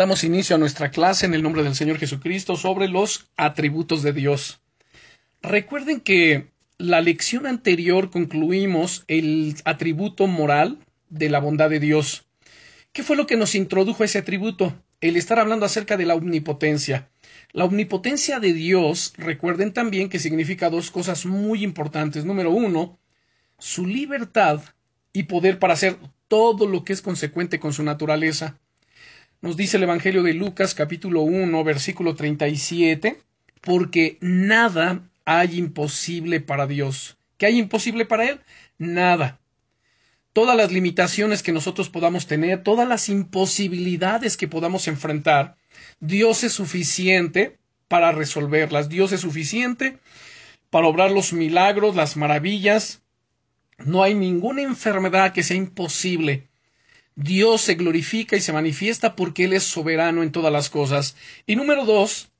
Damos inicio a nuestra clase en el nombre del Señor Jesucristo sobre los atributos de Dios. Recuerden que la lección anterior concluimos el atributo moral de la bondad de Dios. ¿Qué fue lo que nos introdujo ese atributo? El estar hablando acerca de la omnipotencia. La omnipotencia de Dios, recuerden también que significa dos cosas muy importantes. Número uno, su libertad y poder para hacer todo lo que es consecuente con su naturaleza. Nos dice el Evangelio de Lucas capítulo 1 versículo 37, porque nada hay imposible para Dios. ¿Qué hay imposible para Él? Nada. Todas las limitaciones que nosotros podamos tener, todas las imposibilidades que podamos enfrentar, Dios es suficiente para resolverlas. Dios es suficiente para obrar los milagros, las maravillas. No hay ninguna enfermedad que sea imposible Dios se glorifica y se manifiesta porque Él es soberano en todas las cosas. Y número dos,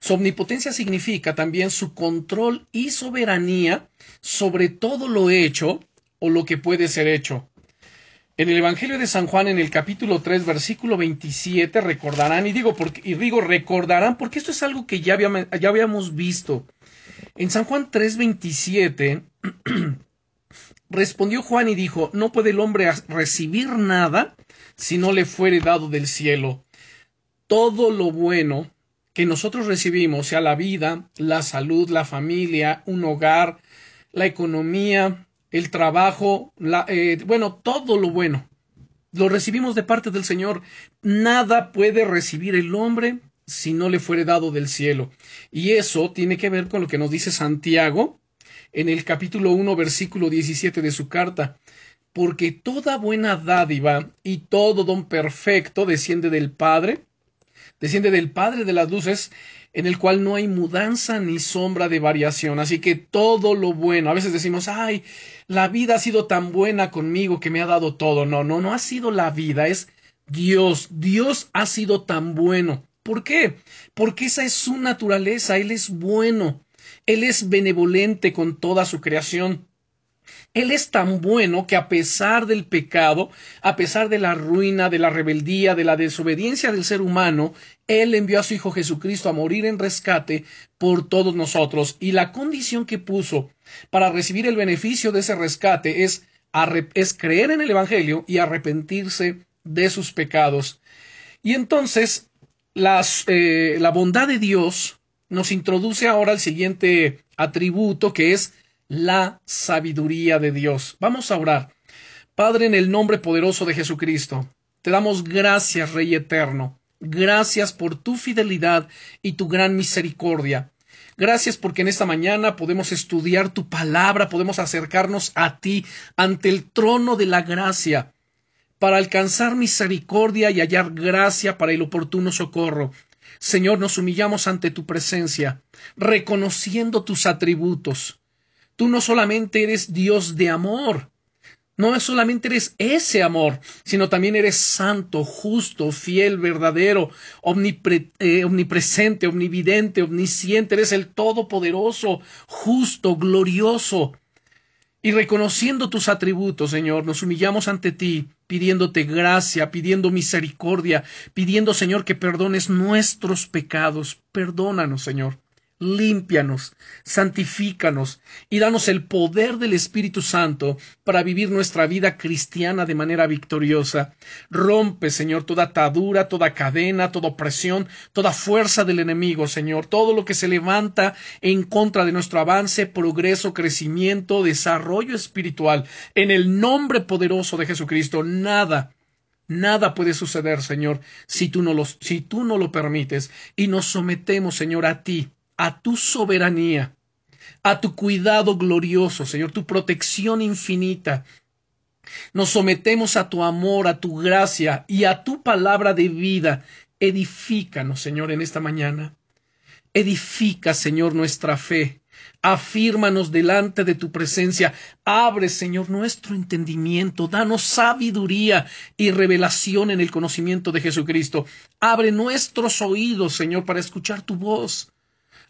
su omnipotencia significa también su control y soberanía sobre todo lo hecho o lo que puede ser hecho. En el Evangelio de San Juan, en el capítulo 3, versículo 27, recordarán, y digo, porque, y digo recordarán, porque esto es algo que ya, ya habíamos visto. En San Juan 3, 27, Respondió Juan y dijo, No puede el hombre recibir nada si no le fuere dado del cielo. Todo lo bueno que nosotros recibimos, sea la vida, la salud, la familia, un hogar, la economía, el trabajo, la, eh, bueno, todo lo bueno, lo recibimos de parte del Señor. Nada puede recibir el hombre si no le fuere dado del cielo. Y eso tiene que ver con lo que nos dice Santiago en el capítulo 1, versículo 17 de su carta, porque toda buena dádiva y todo don perfecto desciende del Padre, desciende del Padre de las luces, en el cual no hay mudanza ni sombra de variación. Así que todo lo bueno, a veces decimos, ay, la vida ha sido tan buena conmigo que me ha dado todo. No, no, no ha sido la vida, es Dios. Dios ha sido tan bueno. ¿Por qué? Porque esa es su naturaleza, Él es bueno. Él es benevolente con toda su creación. Él es tan bueno que a pesar del pecado, a pesar de la ruina, de la rebeldía, de la desobediencia del ser humano, Él envió a su Hijo Jesucristo a morir en rescate por todos nosotros. Y la condición que puso para recibir el beneficio de ese rescate es, creer en el Evangelio y arrepentirse de sus pecados. Y entonces las, eh, la bondad de Dios nos introduce ahora el siguiente atributo que es la sabiduría de Dios. Vamos a orar. Padre, en el nombre poderoso de Jesucristo, te damos gracias, Rey eterno. Gracias por tu fidelidad y tu gran misericordia. Gracias porque en esta mañana podemos estudiar tu palabra, podemos acercarnos a ti ante el trono de la gracia para alcanzar misericordia y hallar gracia para el oportuno socorro. Señor, nos humillamos ante tu presencia, reconociendo tus atributos. Tú no solamente eres Dios de amor, no solamente eres ese amor, sino también eres santo, justo, fiel, verdadero, eh, omnipresente, omnividente, omnisciente, eres el Todopoderoso, justo, glorioso. Y reconociendo tus atributos, Señor, nos humillamos ante ti, pidiéndote gracia, pidiendo misericordia, pidiendo, Señor, que perdones nuestros pecados. Perdónanos, Señor límpianos, santifícanos y danos el poder del Espíritu Santo para vivir nuestra vida cristiana de manera victoriosa. Rompe, Señor, toda atadura, toda cadena, toda opresión, toda fuerza del enemigo, Señor, todo lo que se levanta en contra de nuestro avance, progreso, crecimiento, desarrollo espiritual. En el nombre poderoso de Jesucristo, nada Nada puede suceder, Señor, si tú no, si tú no lo permites, y nos sometemos, Señor, a ti, a tu soberanía, a tu cuidado glorioso, Señor, tu protección infinita. Nos sometemos a tu amor, a tu gracia y a tu palabra de vida. Edifícanos, Señor, en esta mañana. Edifica, Señor, nuestra fe. Afírmanos delante de tu presencia. Abre, Señor, nuestro entendimiento. Danos sabiduría y revelación en el conocimiento de Jesucristo. Abre nuestros oídos, Señor, para escuchar tu voz.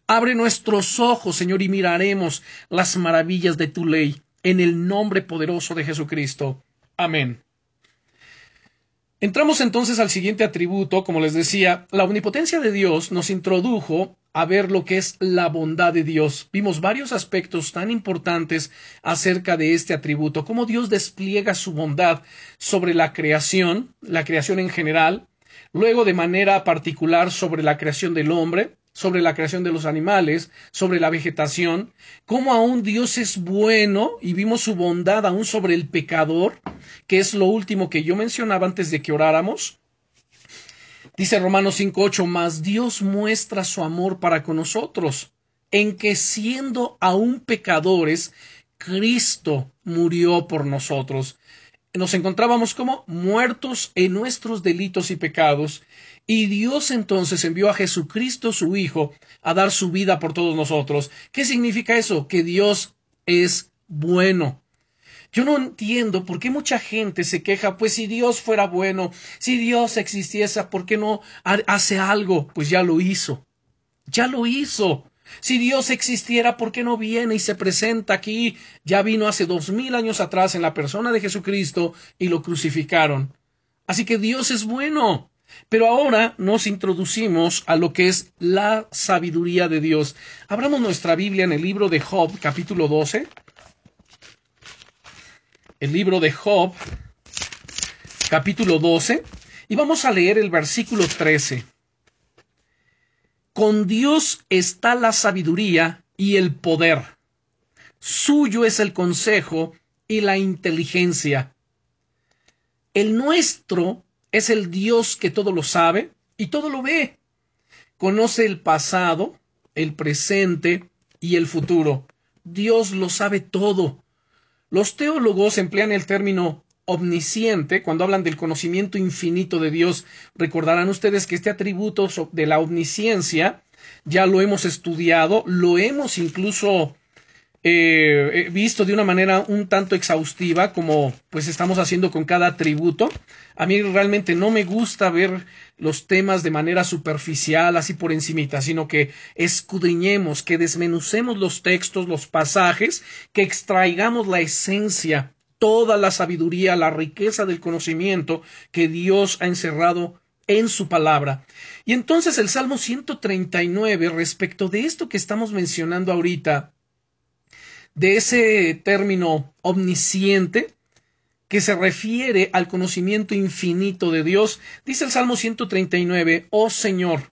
Abre nuestros ojos, Señor, y miraremos las maravillas de tu ley, en el nombre poderoso de Jesucristo. Amén. Entramos entonces al siguiente atributo, como les decía, la omnipotencia de Dios nos introdujo a ver lo que es la bondad de Dios. Vimos varios aspectos tan importantes acerca de este atributo, cómo Dios despliega su bondad sobre la creación, la creación en general, luego de manera particular sobre la creación del hombre, sobre la creación de los animales, sobre la vegetación, cómo aún Dios es bueno y vimos su bondad aún sobre el pecador, que es lo último que yo mencionaba antes de que oráramos. Dice Romanos 5.8, mas Dios muestra su amor para con nosotros, en que siendo aún pecadores, Cristo murió por nosotros. Nos encontrábamos como muertos en nuestros delitos y pecados, y Dios entonces envió a Jesucristo su Hijo a dar su vida por todos nosotros. ¿Qué significa eso? Que Dios es bueno. Yo no entiendo por qué mucha gente se queja, pues si Dios fuera bueno, si Dios existiese, ¿por qué no hace algo? Pues ya lo hizo. Ya lo hizo. Si Dios existiera, ¿por qué no viene y se presenta aquí? Ya vino hace dos mil años atrás en la persona de Jesucristo y lo crucificaron. Así que Dios es bueno. Pero ahora nos introducimos a lo que es la sabiduría de Dios. Abramos nuestra Biblia en el libro de Job, capítulo 12. El libro de Job, capítulo 12. Y vamos a leer el versículo 13. Con Dios está la sabiduría y el poder. Suyo es el consejo y la inteligencia. El nuestro es el Dios que todo lo sabe y todo lo ve. Conoce el pasado, el presente y el futuro. Dios lo sabe todo. Los teólogos emplean el término omnisciente cuando hablan del conocimiento infinito de Dios. Recordarán ustedes que este atributo de la omnisciencia ya lo hemos estudiado, lo hemos incluso eh, visto de una manera un tanto exhaustiva como pues estamos haciendo con cada atributo. A mí realmente no me gusta ver los temas de manera superficial, así por encimita, sino que escudriñemos, que desmenucemos los textos, los pasajes, que extraigamos la esencia, toda la sabiduría, la riqueza del conocimiento que Dios ha encerrado en su palabra. Y entonces el Salmo 139, respecto de esto que estamos mencionando ahorita, de ese término omnisciente que se refiere al conocimiento infinito de Dios, dice el Salmo 139, Oh Señor,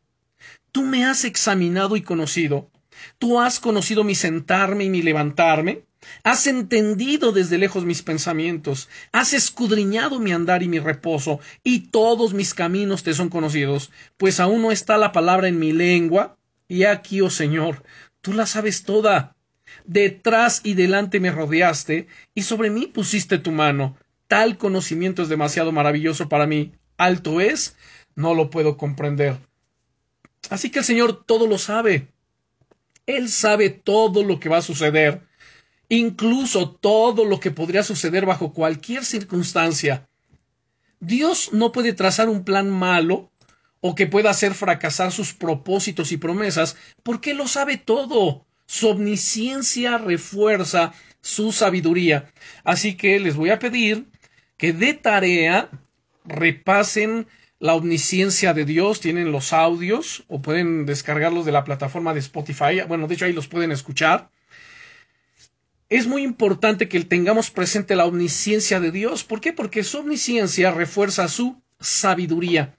tú me has examinado y conocido, tú has conocido mi sentarme y mi levantarme, Has entendido desde lejos mis pensamientos, has escudriñado mi andar y mi reposo, y todos mis caminos te son conocidos, pues aún no está la palabra en mi lengua, y aquí, oh Señor, tú la sabes toda. Detrás y delante me rodeaste, y sobre mí pusiste tu mano. Tal conocimiento es demasiado maravilloso para mí. Alto es, no lo puedo comprender. Así que el Señor todo lo sabe. Él sabe todo lo que va a suceder, incluso todo lo que podría suceder bajo cualquier circunstancia. Dios no puede trazar un plan malo o que pueda hacer fracasar sus propósitos y promesas, porque lo sabe todo. Su omnisciencia refuerza su sabiduría. Así que les voy a pedir que de tarea repasen la omnisciencia de Dios, tienen los audios o pueden descargarlos de la plataforma de Spotify. Bueno, de hecho ahí los pueden escuchar. Es muy importante que tengamos presente la omnisciencia de Dios. ¿Por qué? Porque su omnisciencia refuerza su sabiduría.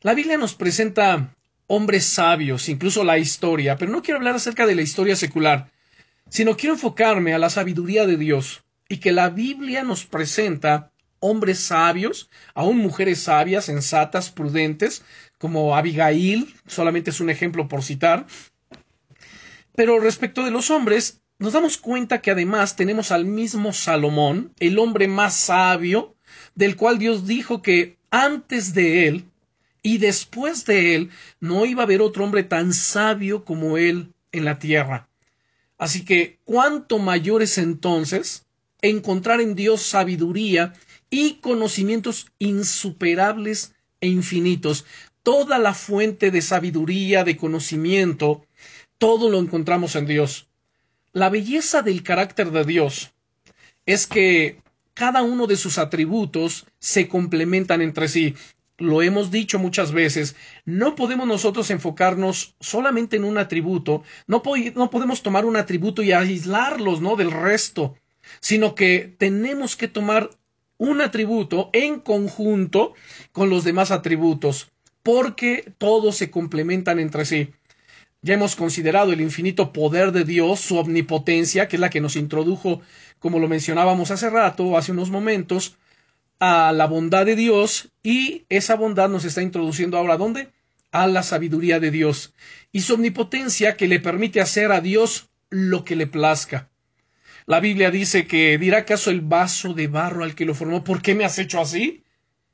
La Biblia nos presenta hombres sabios, incluso la historia, pero no quiero hablar acerca de la historia secular, sino quiero enfocarme a la sabiduría de Dios y que la Biblia nos presenta hombres sabios, aún mujeres sabias, sensatas, prudentes, como Abigail, solamente es un ejemplo por citar. Pero respecto de los hombres, nos damos cuenta que además tenemos al mismo Salomón, el hombre más sabio, del cual Dios dijo que antes de él y después de él no iba a haber otro hombre tan sabio como él en la tierra. Así que cuánto mayor es entonces encontrar en Dios sabiduría y conocimientos insuperables e infinitos. Toda la fuente de sabiduría, de conocimiento, todo lo encontramos en Dios. La belleza del carácter de Dios es que cada uno de sus atributos se complementan entre sí. Lo hemos dicho muchas veces, no podemos nosotros enfocarnos solamente en un atributo, no, no podemos tomar un atributo y aislarlos, ¿no? del resto, sino que tenemos que tomar un atributo en conjunto con los demás atributos, porque todos se complementan entre sí. Ya hemos considerado el infinito poder de Dios, su omnipotencia, que es la que nos introdujo, como lo mencionábamos hace rato, hace unos momentos, a la bondad de Dios y esa bondad nos está introduciendo ahora ¿dónde? A la sabiduría de Dios y su omnipotencia que le permite hacer a Dios lo que le plazca. La Biblia dice que dirá acaso el vaso de barro al que lo formó, ¿por qué me has hecho así?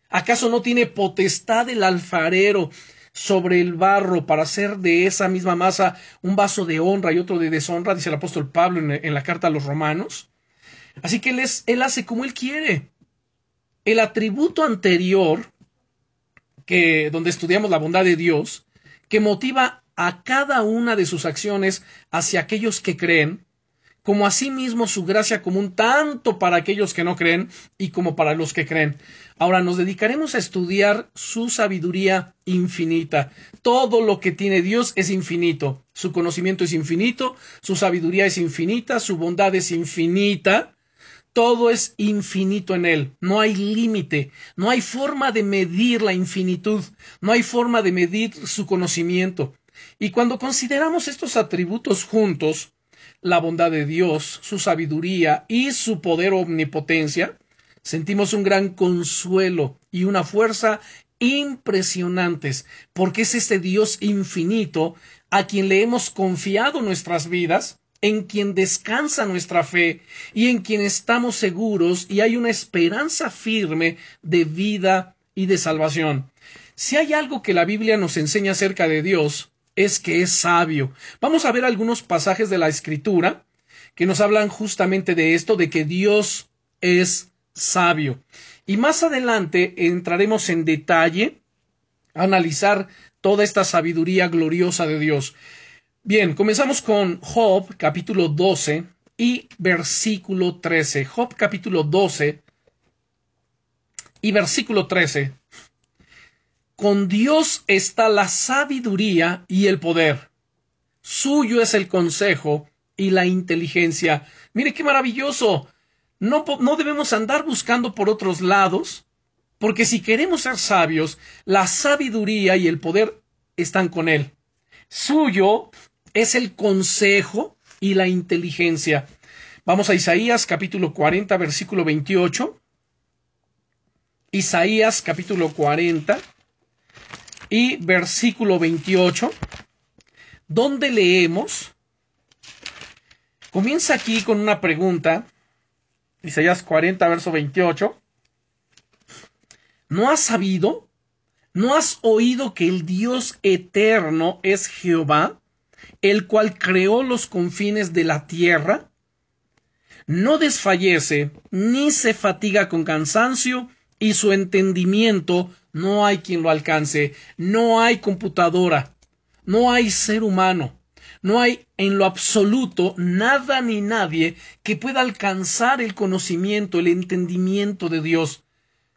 ¿Acaso no tiene potestad el alfarero sobre el barro para hacer de esa misma masa un vaso de honra y otro de deshonra? Dice el apóstol Pablo en, la carta a los romanos. Así que él, es, él hace como él quiere. El atributo anterior, que, donde estudiamos la bondad de Dios, que motiva a cada una de sus acciones hacia aquellos que creen, como asimismo su gracia común tanto para aquellos que no creen y como para los que creen. Ahora nos dedicaremos a estudiar su sabiduría infinita. Todo lo que tiene Dios es infinito. Su conocimiento es infinito, su sabiduría es infinita, su bondad es infinita. Todo es infinito en Él. No hay límite. No hay forma de medir la infinitud. No hay forma de medir su conocimiento. Y cuando consideramos estos atributos juntos, la bondad de Dios, su sabiduría y su poder omnipotencia, sentimos un gran consuelo y una fuerza impresionantes, porque es este Dios infinito a quien le hemos confiado nuestras vidas, en quien descansa nuestra fe y en quien estamos seguros y hay una esperanza firme de vida y de salvación. Si hay algo que la Biblia nos enseña acerca de Dios, es que es sabio. Vamos a ver algunos pasajes de la Escritura que nos hablan justamente de esto, de que Dios es sabio. Y más adelante entraremos en detalle a analizar toda esta sabiduría gloriosa de Dios. Bien, comenzamos con Job capítulo 12 y versículo 13. Job capítulo 12 y versículo 13 con Dios está la sabiduría y el poder. Suyo es el consejo y la inteligencia. Mire qué maravilloso. No, no debemos andar buscando por otros lados, porque si queremos ser sabios, la sabiduría y el poder están con Él. Suyo es el consejo y la inteligencia. Vamos a Isaías capítulo 40, versículo 28. Isaías capítulo 40, y versículo 28, donde leemos, comienza aquí con una pregunta, Isaías 40, verso 28, ¿no has sabido? ¿No has oído que el Dios eterno es Jehová, el cual creó los confines de la tierra? No desfallece, ni se fatiga con cansancio, y su entendimiento no hay quien lo alcance, no hay computadora, no hay ser humano, no hay en lo absoluto nada ni nadie que pueda alcanzar el conocimiento, el entendimiento de Dios.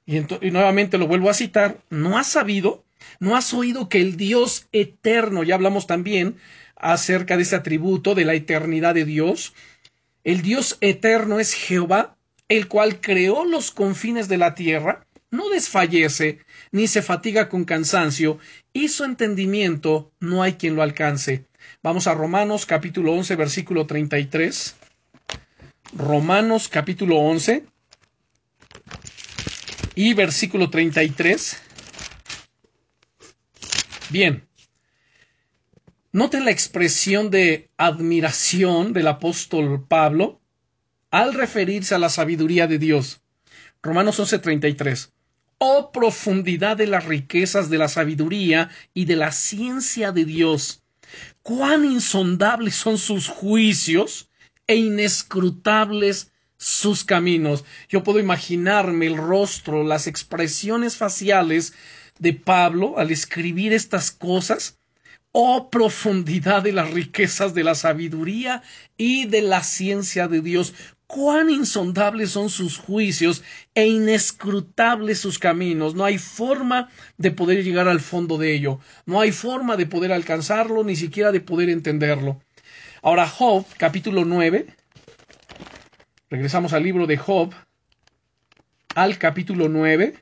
Y, nuevamente lo vuelvo a citar, ¿no has sabido? ¿No has oído que el Dios eterno, ya hablamos también acerca de ese atributo de la eternidad de Dios, el Dios eterno es Jehová, el cual creó los confines de la tierra, no desfallece, ni se fatiga con cansancio, y su entendimiento no hay quien lo alcance. Vamos a Romanos capítulo 11, versículo 33. Romanos capítulo 11 y versículo 33. Bien. Noten la expresión de admiración del apóstol Pablo al referirse a la sabiduría de Dios. Romanos 11:33. Oh profundidad de las riquezas de la sabiduría y de la ciencia de Dios. Cuán insondables son sus juicios e inescrutables sus caminos. Yo puedo imaginarme el rostro, las expresiones faciales de Pablo al escribir estas cosas. Oh profundidad de las riquezas de la sabiduría y de la ciencia de Dios. cuán insondables son sus juicios e inescrutables sus caminos. No hay forma de poder llegar al fondo de ello. No hay forma de poder alcanzarlo, ni siquiera de poder entenderlo. Ahora, Job, capítulo 9. Regresamos al libro de Job, al capítulo 9.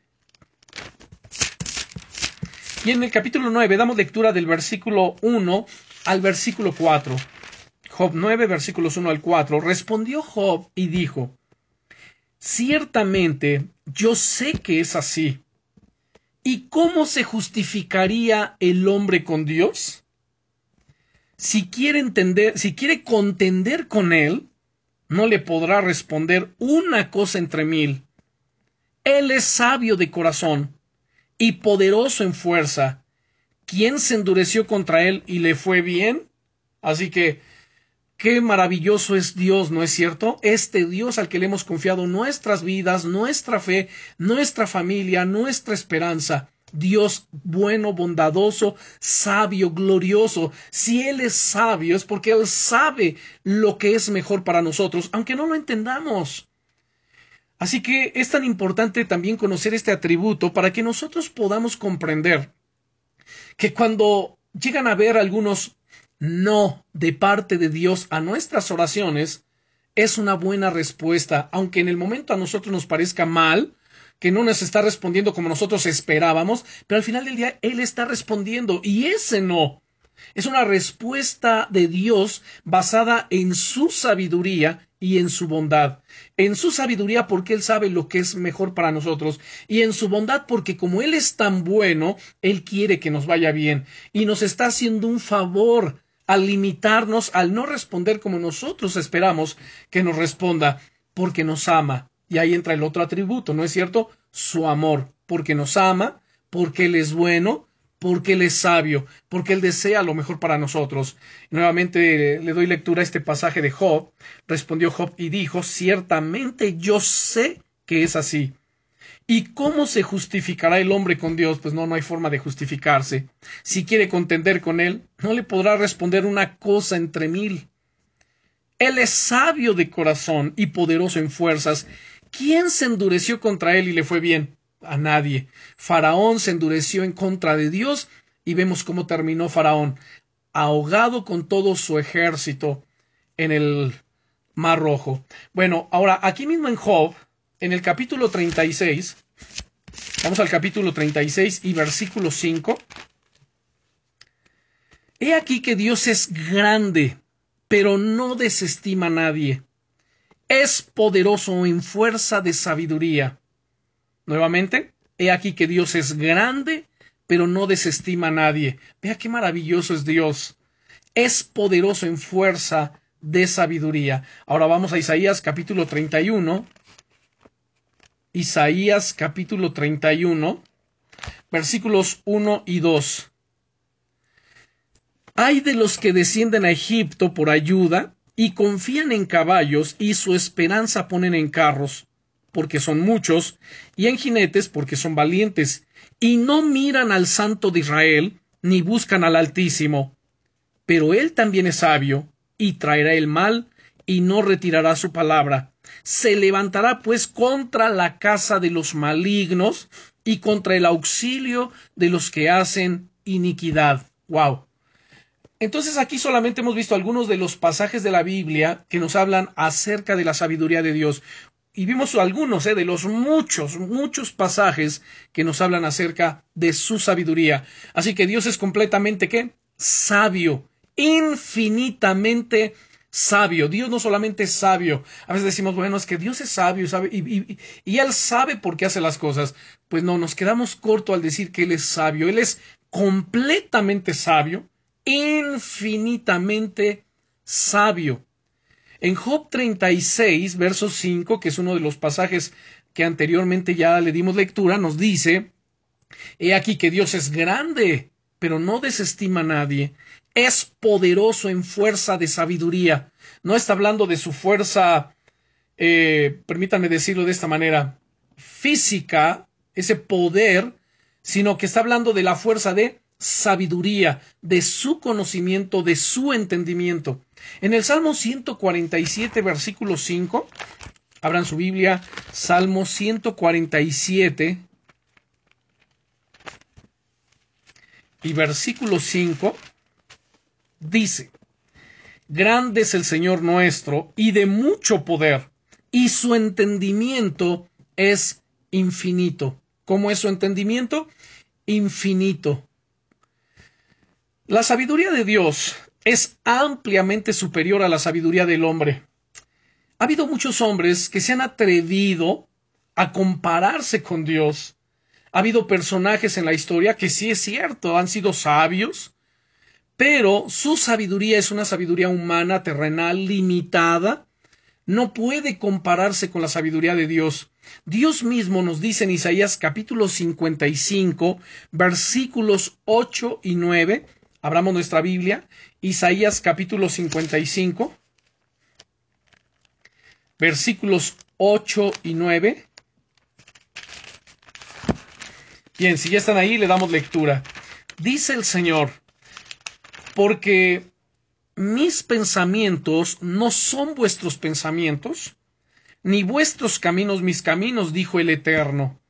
Y en el capítulo 9 damos lectura del versículo 1 al versículo 4. Job 9, versículos 1 al 4, respondió Job y dijo, Ciertamente yo sé que es así. ¿Y cómo se justificaría el hombre con Dios? Si quiere entender, si quiere contender con él, no le podrá responder una cosa entre mil. Él es sabio de corazón y poderoso en fuerza. ¿Quién se endureció contra él y le fue bien? Así que Qué maravilloso es Dios, ¿no es cierto? Este Dios al que le hemos confiado nuestras vidas, nuestra fe, nuestra familia, nuestra esperanza. Dios bueno, bondadoso, sabio, glorioso. Si Él es sabio es porque Él sabe lo que es mejor para nosotros, aunque no lo entendamos. Así que es tan importante también conocer este atributo para que nosotros podamos comprender que cuando llegan a ver algunos no de parte de Dios a nuestras oraciones es una buena respuesta, aunque en el momento a nosotros nos parezca mal, que no nos está respondiendo como nosotros esperábamos, pero al final del día Él está respondiendo y ese no es una respuesta de Dios basada en su sabiduría y en su bondad. En su sabiduría porque Él sabe lo que es mejor para nosotros y en su bondad porque como Él es tan bueno, Él quiere que nos vaya bien y nos está haciendo un favor al limitarnos, al no responder como nosotros esperamos que nos responda, porque nos ama. Y ahí entra el otro atributo, ¿no es cierto? Su amor, porque nos ama, porque Él es bueno, porque Él es sabio, porque Él desea lo mejor para nosotros. Nuevamente le doy lectura a este pasaje de Job. Respondió Job y dijo, ciertamente yo sé que es así. ¿Y cómo se justificará el hombre con Dios? Pues no, no hay forma de justificarse. Si quiere contender con Él, no le podrá responder una cosa entre mil. Él es sabio de corazón y poderoso en fuerzas. ¿Quién se endureció contra Él y le fue bien? A nadie. Faraón se endureció en contra de Dios y vemos cómo terminó Faraón, ahogado con todo su ejército en el Mar Rojo. Bueno, ahora aquí mismo en Job, en el capítulo 36, vamos al capítulo 36 y versículo 5. He aquí que Dios es grande, pero no desestima a nadie. Es poderoso en fuerza de sabiduría. Nuevamente, he aquí que Dios es grande, pero no desestima a nadie. Vea qué maravilloso es Dios. Es poderoso en fuerza de sabiduría. Ahora vamos a Isaías capítulo 31 Isaías capítulo 31, versículos 1 y 2. Hay de los que descienden a Egipto por ayuda y confían en caballos y su esperanza ponen en carros, porque son muchos, y en jinetes porque son valientes, y no miran al Santo de Israel, ni buscan al Altísimo. Pero él también es sabio, y traerá el mal, y no retirará su palabra se levantará pues contra la casa de los malignos y contra el auxilio de los que hacen iniquidad. Wow. Entonces aquí solamente hemos visto algunos de los pasajes de la Biblia que nos hablan acerca de la sabiduría de Dios. Y vimos algunos ¿eh? de los muchos, muchos pasajes que nos hablan acerca de su sabiduría. Así que Dios es completamente ¿qué? Sabio, infinitamente sabio. Dios no solamente es sabio. A veces decimos, bueno, es que Dios es sabio sabe, y, y, Él sabe por qué hace las cosas. Pues no, nos quedamos corto al decir que Él es sabio. Él es completamente sabio, infinitamente sabio. En Job 36, verso 5, que es uno de los pasajes que anteriormente ya le dimos lectura, nos dice, He aquí que Dios es grande, pero no desestima a nadie es poderoso en fuerza de sabiduría. No está hablando de su fuerza, eh, permítanme decirlo de esta manera, física, ese poder, sino que está hablando de la fuerza de sabiduría, de su conocimiento, de su entendimiento. En el Salmo 147, versículo 5, Abran su Biblia, Salmo 147 y versículo 5 dice, Grande es el Señor nuestro y de mucho poder, y su entendimiento es infinito. ¿Cómo es su entendimiento? Infinito. La sabiduría de Dios es ampliamente superior a la sabiduría del hombre. Ha habido muchos hombres que se han atrevido a compararse con Dios. Ha habido personajes en la historia que sí es cierto, han sido sabios, pero su sabiduría es una sabiduría humana, terrenal, limitada, no puede compararse con la sabiduría de Dios. Dios mismo nos dice en Isaías capítulo 55, versículos 8 y 9, abramos nuestra Biblia, Isaías capítulo 55, versículos 8 y 9. Bien, si ya están ahí, le damos lectura. Dice el Señor, porque mis pensamientos no son vuestros pensamientos, ni vuestros caminos mis caminos, dijo el Eterno.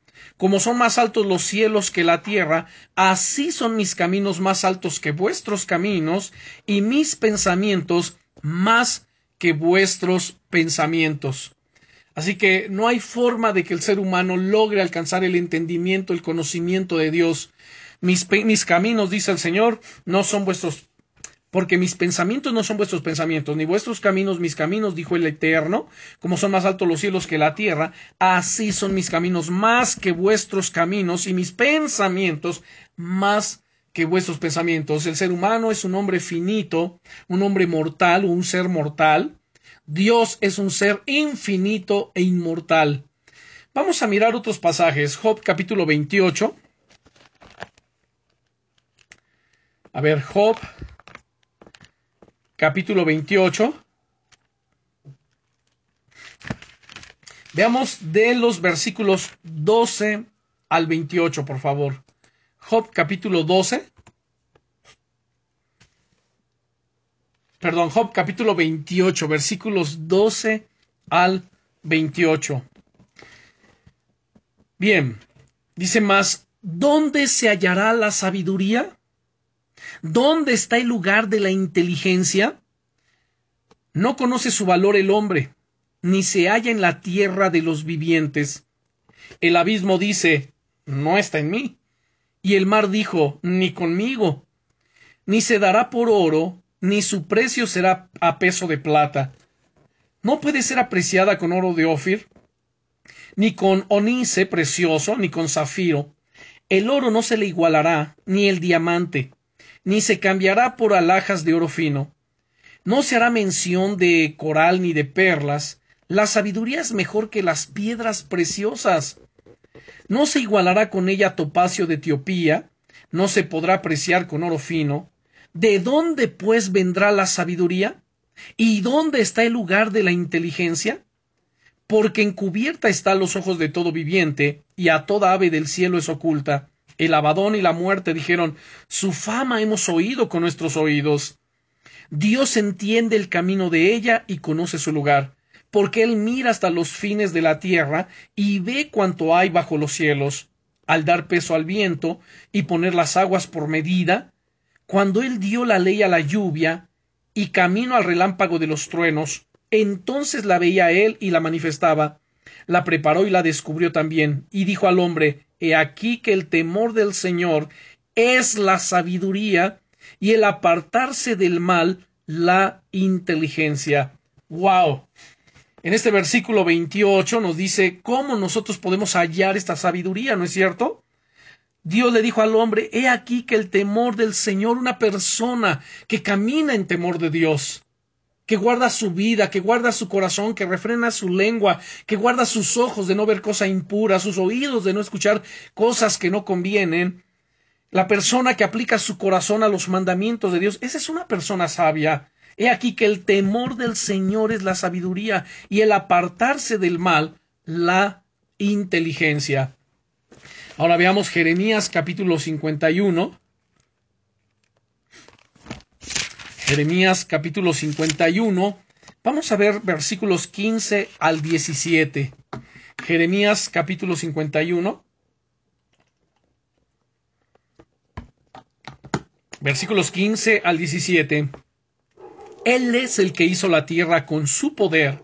Como son más altos los cielos que la tierra, así son mis caminos más altos que vuestros caminos, y mis pensamientos más que vuestros pensamientos. Así que no hay forma de que el ser humano logre alcanzar el entendimiento, el conocimiento de Dios. Mis, mis caminos, dice el Señor, no son vuestros porque mis pensamientos no son vuestros pensamientos, ni vuestros caminos mis caminos, dijo el Eterno, como son más altos los cielos que la tierra, así son mis caminos más que vuestros caminos, y mis pensamientos más que vuestros pensamientos. El ser humano es un hombre finito, un hombre mortal, un ser mortal. Dios es un ser infinito e inmortal. Vamos a mirar otros pasajes. Job capítulo 28. A ver, Job capítulo 28. Veamos de los versículos 12 al 28, por favor. Job capítulo 12. Perdón, Job capítulo 28, versículos 12 al 28. Bien, dice más, ¿dónde se hallará la sabiduría? ¿Dónde está el lugar de la inteligencia? No conoce su valor el hombre, ni se halla en la tierra de los vivientes. El abismo dice, no está en mí. Y el mar dijo, ni conmigo. Ni se dará por oro, ni su precio será a peso de plata. No puede ser apreciada con oro de Ofir, ni con onice precioso, ni con zafiro. El oro no se le igualará, ni el diamante ni se cambiará por alhajas de oro fino. No se hará mención de coral ni de perlas. La sabiduría es mejor que las piedras preciosas. No se igualará con ella topacio de Etiopía, no se podrá apreciar con oro fino. ¿De dónde, pues, vendrá la sabiduría? ¿Y dónde está el lugar de la inteligencia? Porque encubierta está a los ojos de todo viviente, y a toda ave del cielo es oculta. El abadón y la muerte dijeron, su fama hemos oído con nuestros oídos. Dios entiende el camino de ella y conoce su lugar, porque Él mira hasta los fines de la tierra y ve cuanto hay bajo los cielos. Al dar peso al viento y poner las aguas por medida, cuando Él dio la ley a la lluvia y camino al relámpago de los truenos, entonces la veía Él y la manifestaba, la preparó y la descubrió también, y dijo al hombre, He aquí que el temor del Señor es la sabiduría y el apartarse del mal la inteligencia. ¡Wow! En este versículo 28 nos dice cómo nosotros podemos hallar esta sabiduría, ¿no es cierto? Dios le dijo al hombre, he aquí que el temor del Señor, una persona que camina en temor de Dios, que guarda su vida, que guarda su corazón, que refrena su lengua, que guarda sus ojos de no ver cosa impura, sus oídos de no escuchar cosas que no convienen. La persona que aplica su corazón a los mandamientos de Dios, esa es una persona sabia. He aquí que el temor del Señor es la sabiduría y el apartarse del mal, la inteligencia. Ahora veamos Jeremías capítulo 51. Jeremías capítulo 51, Vamos a ver versículos 15 al 17. Jeremías capítulo 51. Versículos 15 al 17. Él es el que hizo la tierra con su poder,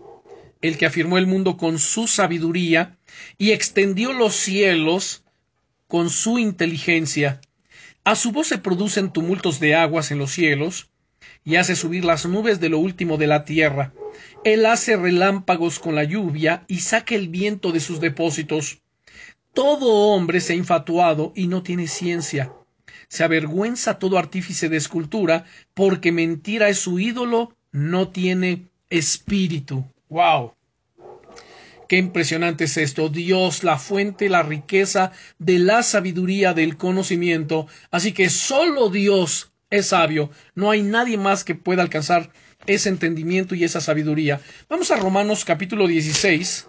el que afirmó el mundo con su sabiduría y extendió los cielos con su inteligencia. A su voz se producen tumultos de aguas en los cielos, y hace subir las nubes de lo último de la tierra. Él hace relámpagos con la lluvia y saca el viento de sus depósitos. Todo hombre se ha infatuado y no tiene ciencia. Se avergüenza todo artífice de escultura, porque mentira es su ídolo, no tiene espíritu. ¡Wow! Qué impresionante es esto. Dios, la fuente, la riqueza de la sabiduría, del conocimiento. Así que solo Dios es sabio. No hay nadie más que pueda alcanzar ese entendimiento y esa sabiduría. Vamos a Romanos capítulo 16.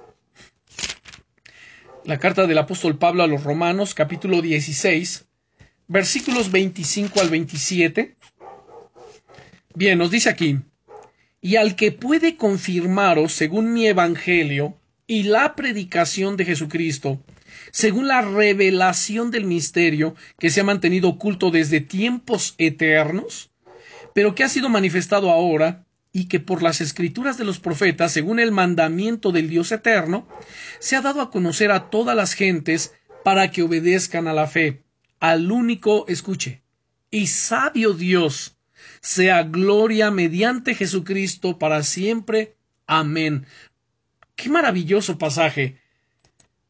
La carta del apóstol Pablo a los Romanos capítulo 16 versículos 25 al 27. Bien, nos dice aquí, y al que puede confirmaros según mi evangelio y la predicación de Jesucristo, según la revelación del misterio que se ha mantenido oculto desde tiempos eternos, pero que ha sido manifestado ahora, y que por las escrituras de los profetas, según el mandamiento del Dios eterno, se ha dado a conocer a todas las gentes para que obedezcan a la fe al único, escuche, y sabio Dios, sea gloria mediante Jesucristo para siempre. Amén. Qué maravilloso pasaje.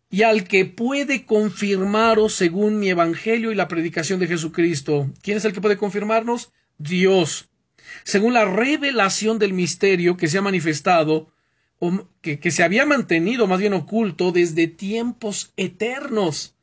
Y al que puede confirmaros según mi evangelio y la predicación de Jesucristo. ¿Quién es el que puede confirmarnos? Dios. Según la revelación del misterio que se ha manifestado, o que, que se había mantenido más bien oculto desde tiempos eternos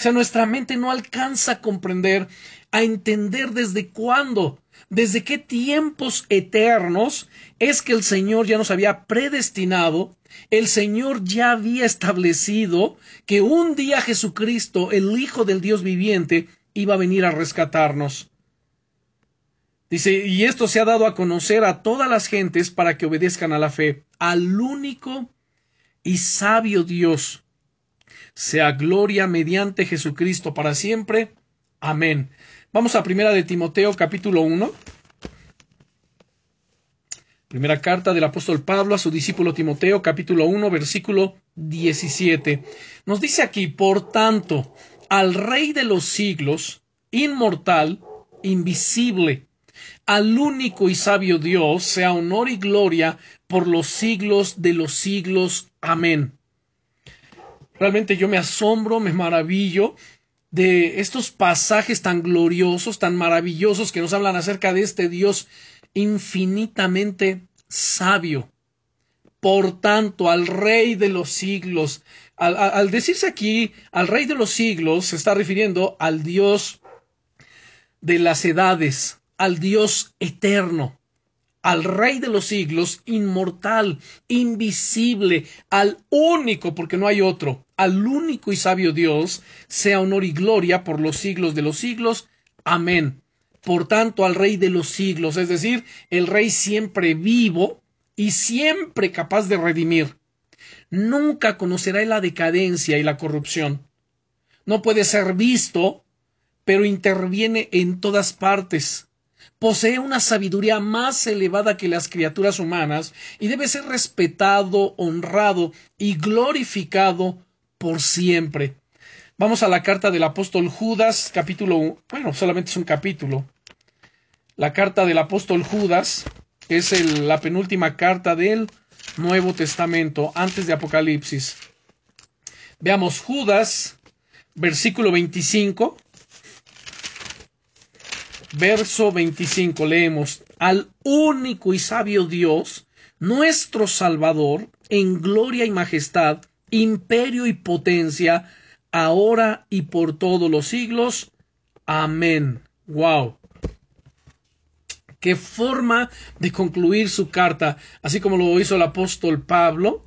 o sea, nuestra mente no alcanza a comprender, a entender desde cuándo, desde qué tiempos eternos es que el Señor ya nos había predestinado, el Señor ya había establecido que un día Jesucristo, el Hijo del Dios viviente, iba a venir a rescatarnos. Dice, y esto se ha dado a conocer a todas las gentes para que obedezcan a la fe, al único y sabio Dios, sea gloria mediante Jesucristo para siempre. Amén. Vamos a primera de Timoteo capítulo 1. Primera carta del apóstol Pablo a su discípulo Timoteo capítulo 1 versículo 17. Nos dice aquí, por tanto, al Rey de los siglos, inmortal, invisible, al único y sabio Dios, sea honor y gloria por los siglos de los siglos. Amén. Realmente yo me asombro, me maravillo de estos pasajes tan gloriosos, tan maravillosos que nos hablan acerca de este Dios infinitamente sabio. Por tanto, al Rey de los siglos, al, al, decirse aquí al Rey de los siglos, se está refiriendo al Dios de las edades, al Dios eterno al Rey de los siglos, inmortal, invisible, al único, porque no hay otro, al único y sabio Dios, sea honor y gloria por los siglos de los siglos. Amén. Por tanto, al Rey de los siglos, es decir, el Rey siempre vivo y siempre capaz de redimir. Nunca conocerá la decadencia y la corrupción. No puede ser visto, pero interviene en todas partes posee una sabiduría más elevada que las criaturas humanas y debe ser respetado, honrado y glorificado por siempre. Vamos a la carta del apóstol Judas, capítulo, bueno, solamente es un capítulo. La carta del apóstol Judas es la penúltima carta del Nuevo Testamento, antes de Apocalipsis. Veamos Judas, versículo 25 verso 25 leemos, al único y sabio Dios, nuestro Salvador, en gloria y majestad, imperio y potencia, ahora y por todos los siglos. Amén. Wow. Qué forma de concluir su carta, así como lo hizo el apóstol Pablo,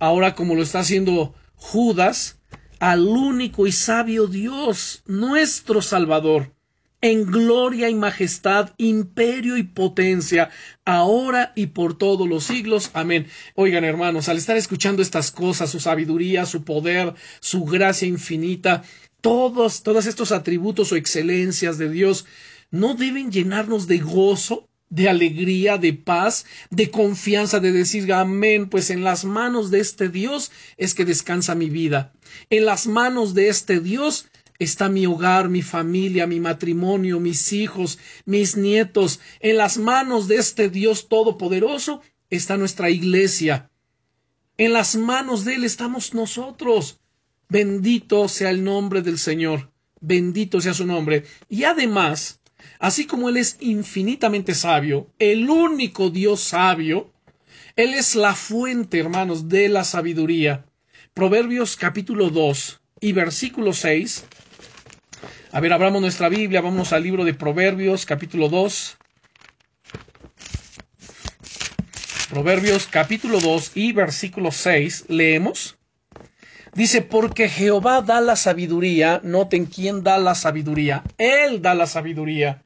ahora como lo está haciendo Judas, al único y sabio Dios, nuestro Salvador, en gloria y majestad, imperio y potencia, ahora y por todos los siglos. Amén. Oigan, hermanos, al estar escuchando estas cosas, su sabiduría, su poder, su gracia infinita, todos, todos estos atributos o excelencias de Dios, no deben llenarnos de gozo, de alegría, de paz, de confianza, de decir amén, pues en las manos de este Dios es que descansa mi vida. En las manos de este Dios está mi hogar, mi familia, mi matrimonio, mis hijos, mis nietos. En las manos de este Dios todopoderoso está nuestra iglesia. En las manos de Él estamos nosotros. Bendito sea el nombre del Señor. Bendito sea su nombre. Y además, así como Él es infinitamente sabio, el único Dios sabio, Él es la fuente, hermanos, de la sabiduría. Proverbios capítulo 2 y versículo 6. A ver, abramos nuestra Biblia, vamos al libro de Proverbios capítulo 2. Proverbios capítulo 2 y versículo 6. Leemos. Dice, porque Jehová da la sabiduría, noten quién da la sabiduría, Él da la sabiduría,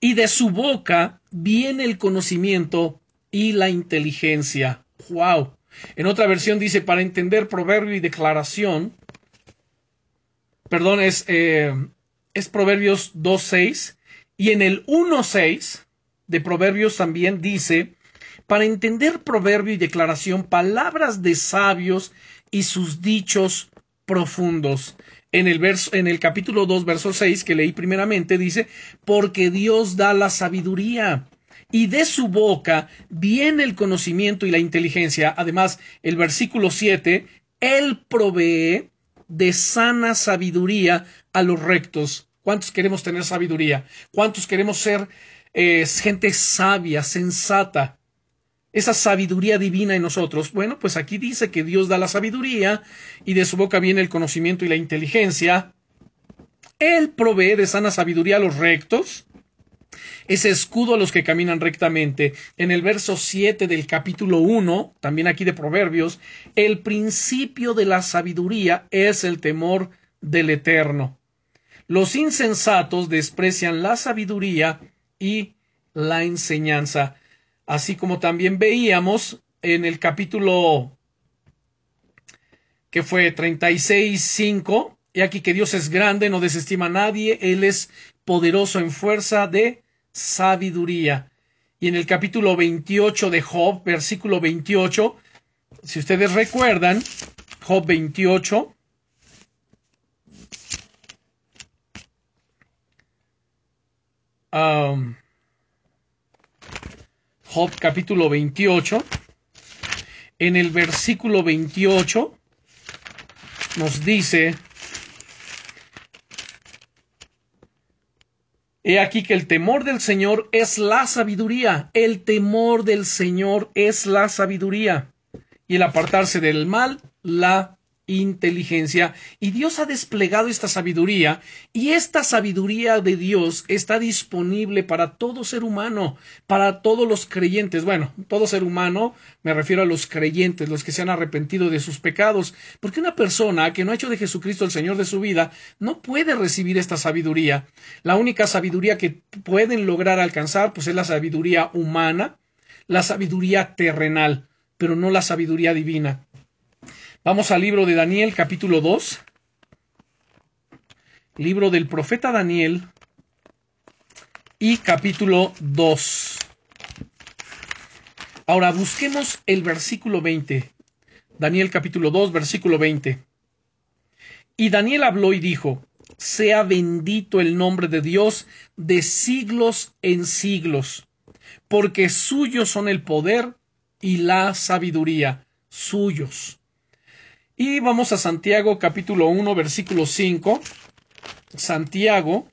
y de su boca viene el conocimiento y la inteligencia. ¡Wow! En otra versión dice, para entender proverbio y declaración, perdón, es, eh, es Proverbios 2.6, y en el 1.6 de Proverbios también dice, para entender proverbio y declaración, palabras de sabios y sus dichos profundos. En el, verso, en el capítulo 2, verso 6, que leí primeramente, dice, porque Dios da la sabiduría y de su boca viene el conocimiento y la inteligencia. Además, el versículo 7, Él provee de sana sabiduría a los rectos. ¿Cuántos queremos tener sabiduría? ¿Cuántos queremos ser eh, gente sabia, sensata? esa sabiduría divina en nosotros? Bueno, pues aquí dice que Dios da la sabiduría y de su boca viene el conocimiento y la inteligencia. Él provee de sana sabiduría a los rectos, ese escudo a los que caminan rectamente. En el verso 7 del capítulo 1, también aquí de Proverbios, el principio de la sabiduría es el temor del Eterno. Los insensatos desprecian la sabiduría y la enseñanza así como también veíamos en el capítulo que fue 36.5, y aquí que Dios es grande, no desestima a nadie, Él es poderoso en fuerza de sabiduría. Y en el capítulo 28 de Job, versículo 28, si ustedes recuerdan, Job 28, um, Job capítulo 28, en el versículo 28 nos dice, He aquí que el temor del Señor es la sabiduría, el temor del Señor es la sabiduría, y el apartarse del mal, la inteligencia y Dios ha desplegado esta sabiduría y esta sabiduría de Dios está disponible para todo ser humano, para todos los creyentes. Bueno, todo ser humano me refiero a los creyentes, los que se han arrepentido de sus pecados, porque una persona que no ha hecho de Jesucristo el Señor de su vida no puede recibir esta sabiduría. La única sabiduría que pueden lograr alcanzar pues es la sabiduría humana, la sabiduría terrenal, pero no la sabiduría divina. Vamos al libro de Daniel capítulo 2. Libro del profeta Daniel y capítulo 2. Ahora busquemos el versículo 20. Daniel capítulo 2, versículo 20. Y Daniel habló y dijo, sea bendito el nombre de Dios de siglos en siglos, porque suyos son el poder y la sabiduría, suyos. Y vamos a Santiago capítulo 1 versículo 5. Santiago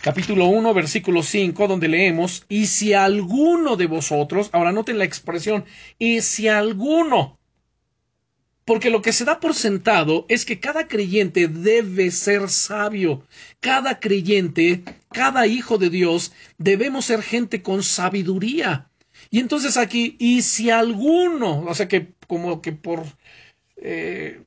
capítulo 1 versículo 5 donde leemos, y si alguno de vosotros, ahora noten la expresión, y si alguno, porque lo que se da por sentado es que cada creyente debe ser sabio, cada creyente, cada hijo de Dios, debemos ser gente con sabiduría. Y entonces aquí, y si alguno, o sea que como que por eh,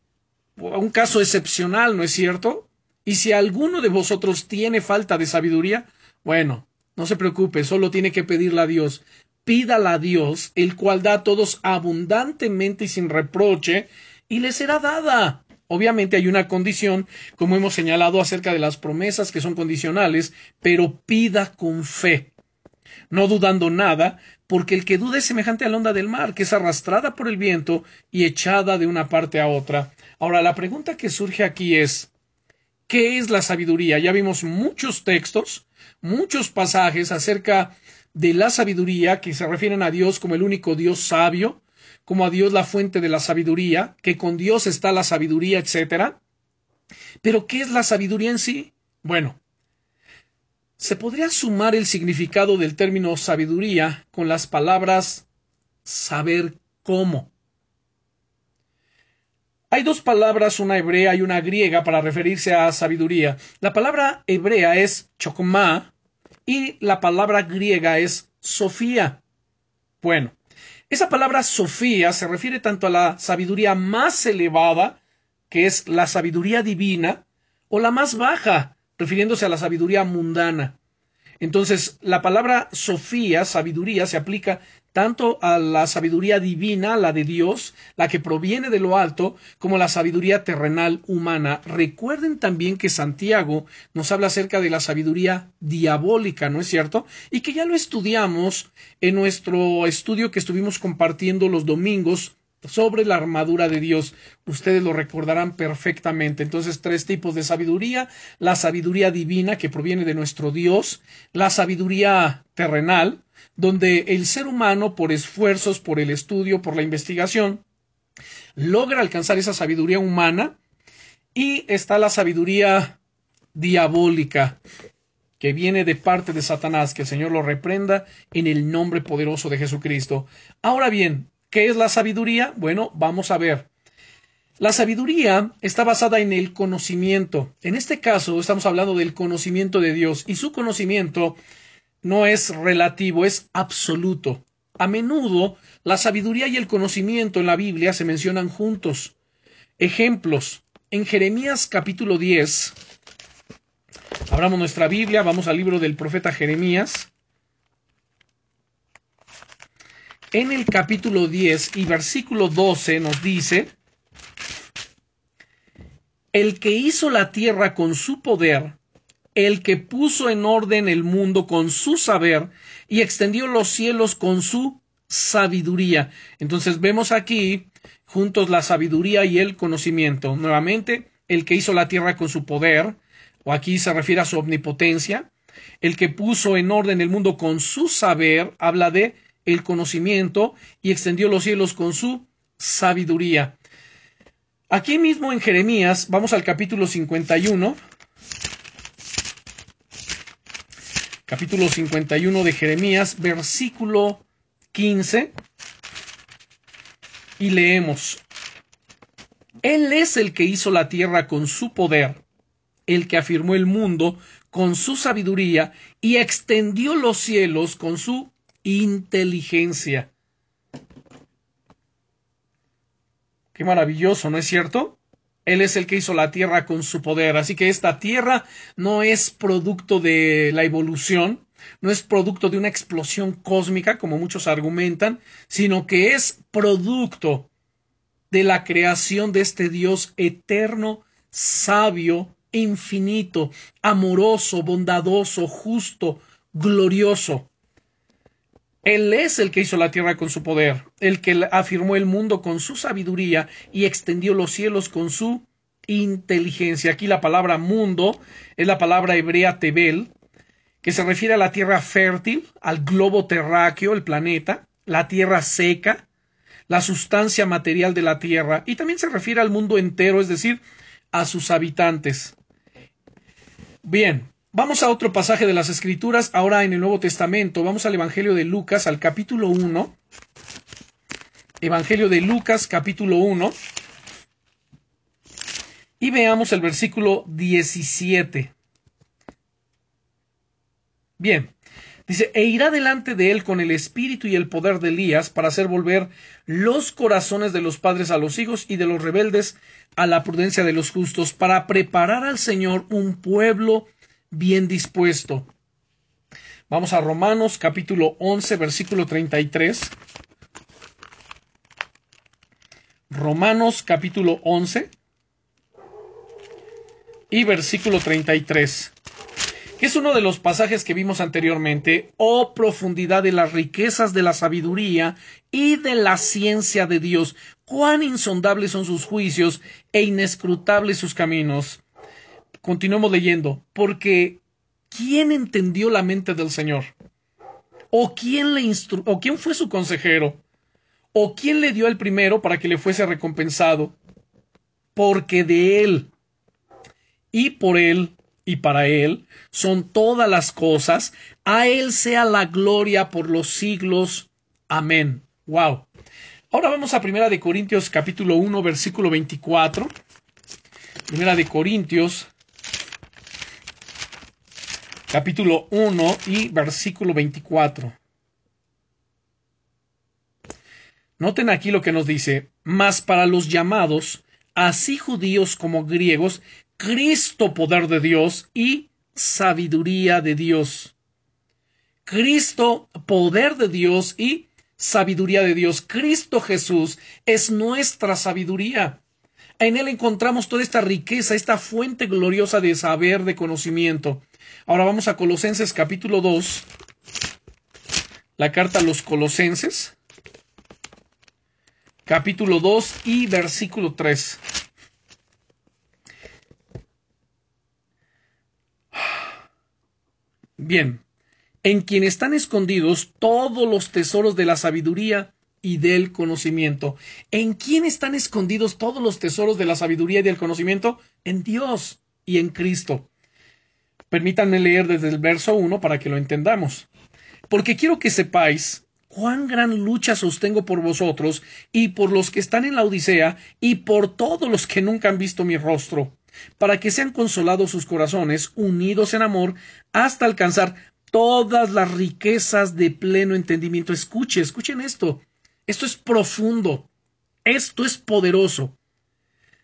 un caso excepcional, ¿no es cierto? Y si alguno de vosotros tiene falta de sabiduría, bueno, no se preocupe, solo tiene que pedirla a Dios. Pídala a Dios, el cual da a todos abundantemente y sin reproche, y le será dada. Obviamente hay una condición, como hemos señalado acerca de las promesas que son condicionales, pero pida con fe, no dudando nada, porque el que duda es semejante a la onda del mar, que es arrastrada por el viento y echada de una parte a otra. Ahora, la pregunta que surge aquí es ¿qué es la sabiduría? Ya vimos muchos textos, muchos pasajes acerca de la sabiduría que se refieren a Dios como el único Dios sabio, como a Dios la fuente de la sabiduría, que con Dios está la sabiduría, etc. Pero ¿qué es la sabiduría en sí? Bueno, se podría sumar el significado del término sabiduría con las palabras saber cómo. Hay dos palabras, una hebrea y una griega, para referirse a sabiduría. La palabra hebrea es chokma y la palabra griega es sofía. Bueno, esa palabra sofía se refiere tanto a la sabiduría más elevada, que es la sabiduría divina, o la más baja, refiriéndose a la sabiduría mundana. Entonces, la palabra Sofía, sabiduría, se aplica tanto a la sabiduría divina, la de Dios, la que proviene de lo alto, como la sabiduría terrenal humana. Recuerden también que Santiago nos habla acerca de la sabiduría diabólica, ¿no es cierto? Y que ya lo estudiamos en nuestro estudio que estuvimos compartiendo los domingos sobre la armadura de Dios. Ustedes lo recordarán perfectamente. Entonces, tres tipos de sabiduría. La sabiduría divina que proviene de nuestro Dios, la sabiduría terrenal, donde el ser humano, por esfuerzos, por el estudio, por la investigación, logra alcanzar esa sabiduría humana, y está la sabiduría diabólica, que viene de parte de Satanás, que el Señor lo reprenda en el nombre poderoso de Jesucristo. Ahora bien, ¿Qué es la sabiduría? Bueno, vamos a ver. La sabiduría está basada en el conocimiento. En este caso estamos hablando del conocimiento de Dios y su conocimiento no es relativo, es absoluto. A menudo la sabiduría y el conocimiento en la Biblia se mencionan juntos. Ejemplos. En Jeremías capítulo 10, abramos nuestra Biblia, vamos al libro del profeta Jeremías. En el capítulo 10 y versículo 12 nos dice, el que hizo la tierra con su poder, el que puso en orden el mundo con su saber y extendió los cielos con su sabiduría. Entonces vemos aquí juntos la sabiduría y el conocimiento. Nuevamente, el que hizo la tierra con su poder, o aquí se refiere a su omnipotencia, el que puso en orden el mundo con su saber, habla de el conocimiento y extendió los cielos con su sabiduría. Aquí mismo en Jeremías, vamos al capítulo 51. Capítulo 51 de Jeremías, versículo 15. Y leemos. Él es el que hizo la tierra con su poder, el que afirmó el mundo con su sabiduría y extendió los cielos con su inteligencia. Qué maravilloso, ¿no es cierto? Él es el que hizo la Tierra con su poder. Así que esta Tierra no es producto de la evolución, no es producto de una explosión cósmica, como muchos argumentan, sino que es producto de la creación de este Dios eterno, sabio, infinito, amoroso, bondadoso, justo, glorioso. Él es el que hizo la tierra con su poder, el que afirmó el mundo con su sabiduría y extendió los cielos con su inteligencia. Aquí la palabra mundo es la palabra hebrea tebel, que se refiere a la tierra fértil, al globo terráqueo, el planeta, la tierra seca, la sustancia material de la tierra, y también se refiere al mundo entero, es decir, a sus habitantes. Bien, Vamos a otro pasaje de las Escrituras, ahora en el Nuevo Testamento. Vamos al Evangelio de Lucas, al capítulo 1. Evangelio de Lucas, capítulo 1. Y veamos el versículo 17. Bien, Dice, e irá delante de él con el espíritu y el poder de Elías para hacer volver los corazones de los padres a los hijos y de los rebeldes a la prudencia de los justos, para preparar al Señor un pueblo bien dispuesto. Vamos a Romanos capítulo 11, versículo 33. Romanos capítulo 11 y versículo 33 que es uno de los pasajes que vimos anteriormente, oh profundidad de las riquezas de la sabiduría y de la ciencia de Dios, cuán insondables son sus juicios e inescrutables sus caminos. Continuemos leyendo, porque ¿quién entendió la mente del Señor? ¿O quién le instru o quién fue su consejero? ¿O quién le dio el primero para que le fuese recompensado? Porque de él y por él y para Él son todas las cosas. A Él sea la gloria por los siglos. Amén. Wow. Ahora vamos a Primera de Corintios capítulo 1 versículo 24. Primera de Corintios capítulo 1 y versículo 24. Noten aquí lo que nos dice, mas para los llamados, así judíos como griegos, Cristo poder de Dios y sabiduría de Dios. Cristo poder de Dios y sabiduría de Dios. Cristo Jesús es nuestra sabiduría. En Él encontramos toda esta riqueza, esta fuente gloriosa de saber, de conocimiento. Ahora vamos a Colosenses capítulo 2, la carta a los Colosenses, capítulo 2 y versículo 3. Bien, en quien están escondidos todos los tesoros de la sabiduría y del conocimiento. ¿En quién están escondidos todos los tesoros de la sabiduría y del conocimiento? En Dios y en Cristo. Permítanme leer desde el verso 1 para que lo entendamos. Porque quiero que sepáis cuán gran lucha sostengo por vosotros y por los que están en la Odisea y por todos los que nunca han visto mi rostro para que sean consolados sus corazones, unidos en amor, hasta alcanzar todas las riquezas de pleno entendimiento. Escuche, escuchen esto. Esto es profundo. Esto es poderoso.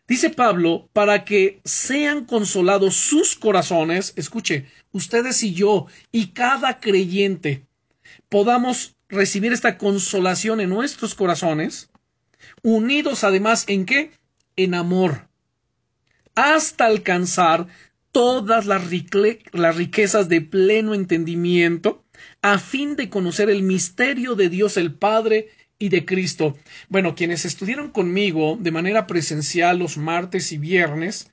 Dice Pablo, para que sean consolados sus corazones, escuche, ustedes y yo y cada creyente podamos recibir esta consolación en nuestros corazones, unidos además en qué? En amor hasta alcanzar todas las, riquezas de pleno entendimiento, a fin de conocer el misterio de Dios el Padre y de Cristo. Bueno, quienes estudiaron conmigo de manera presencial los martes y viernes,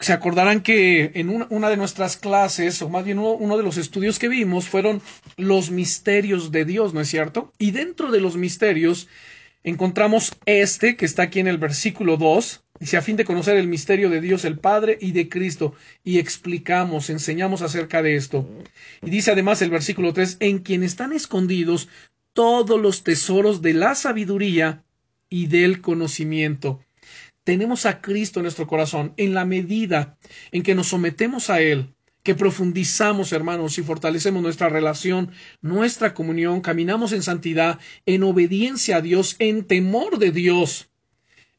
se acordarán que en una, de nuestras clases, o más bien uno, uno, de los estudios que vimos, fueron los misterios de Dios, ¿no es cierto? Y dentro de los misterios encontramos este que está aquí en el versículo 2, Dice, a fin de conocer el misterio de Dios el Padre y de Cristo. Y explicamos, enseñamos acerca de esto. Y dice además el versículo 3, en quien están escondidos todos los tesoros de la sabiduría y del conocimiento. Tenemos a Cristo en nuestro corazón en la medida en que nos sometemos a Él, que profundizamos, hermanos, y fortalecemos nuestra relación, nuestra comunión, caminamos en santidad, en obediencia a Dios, en temor de Dios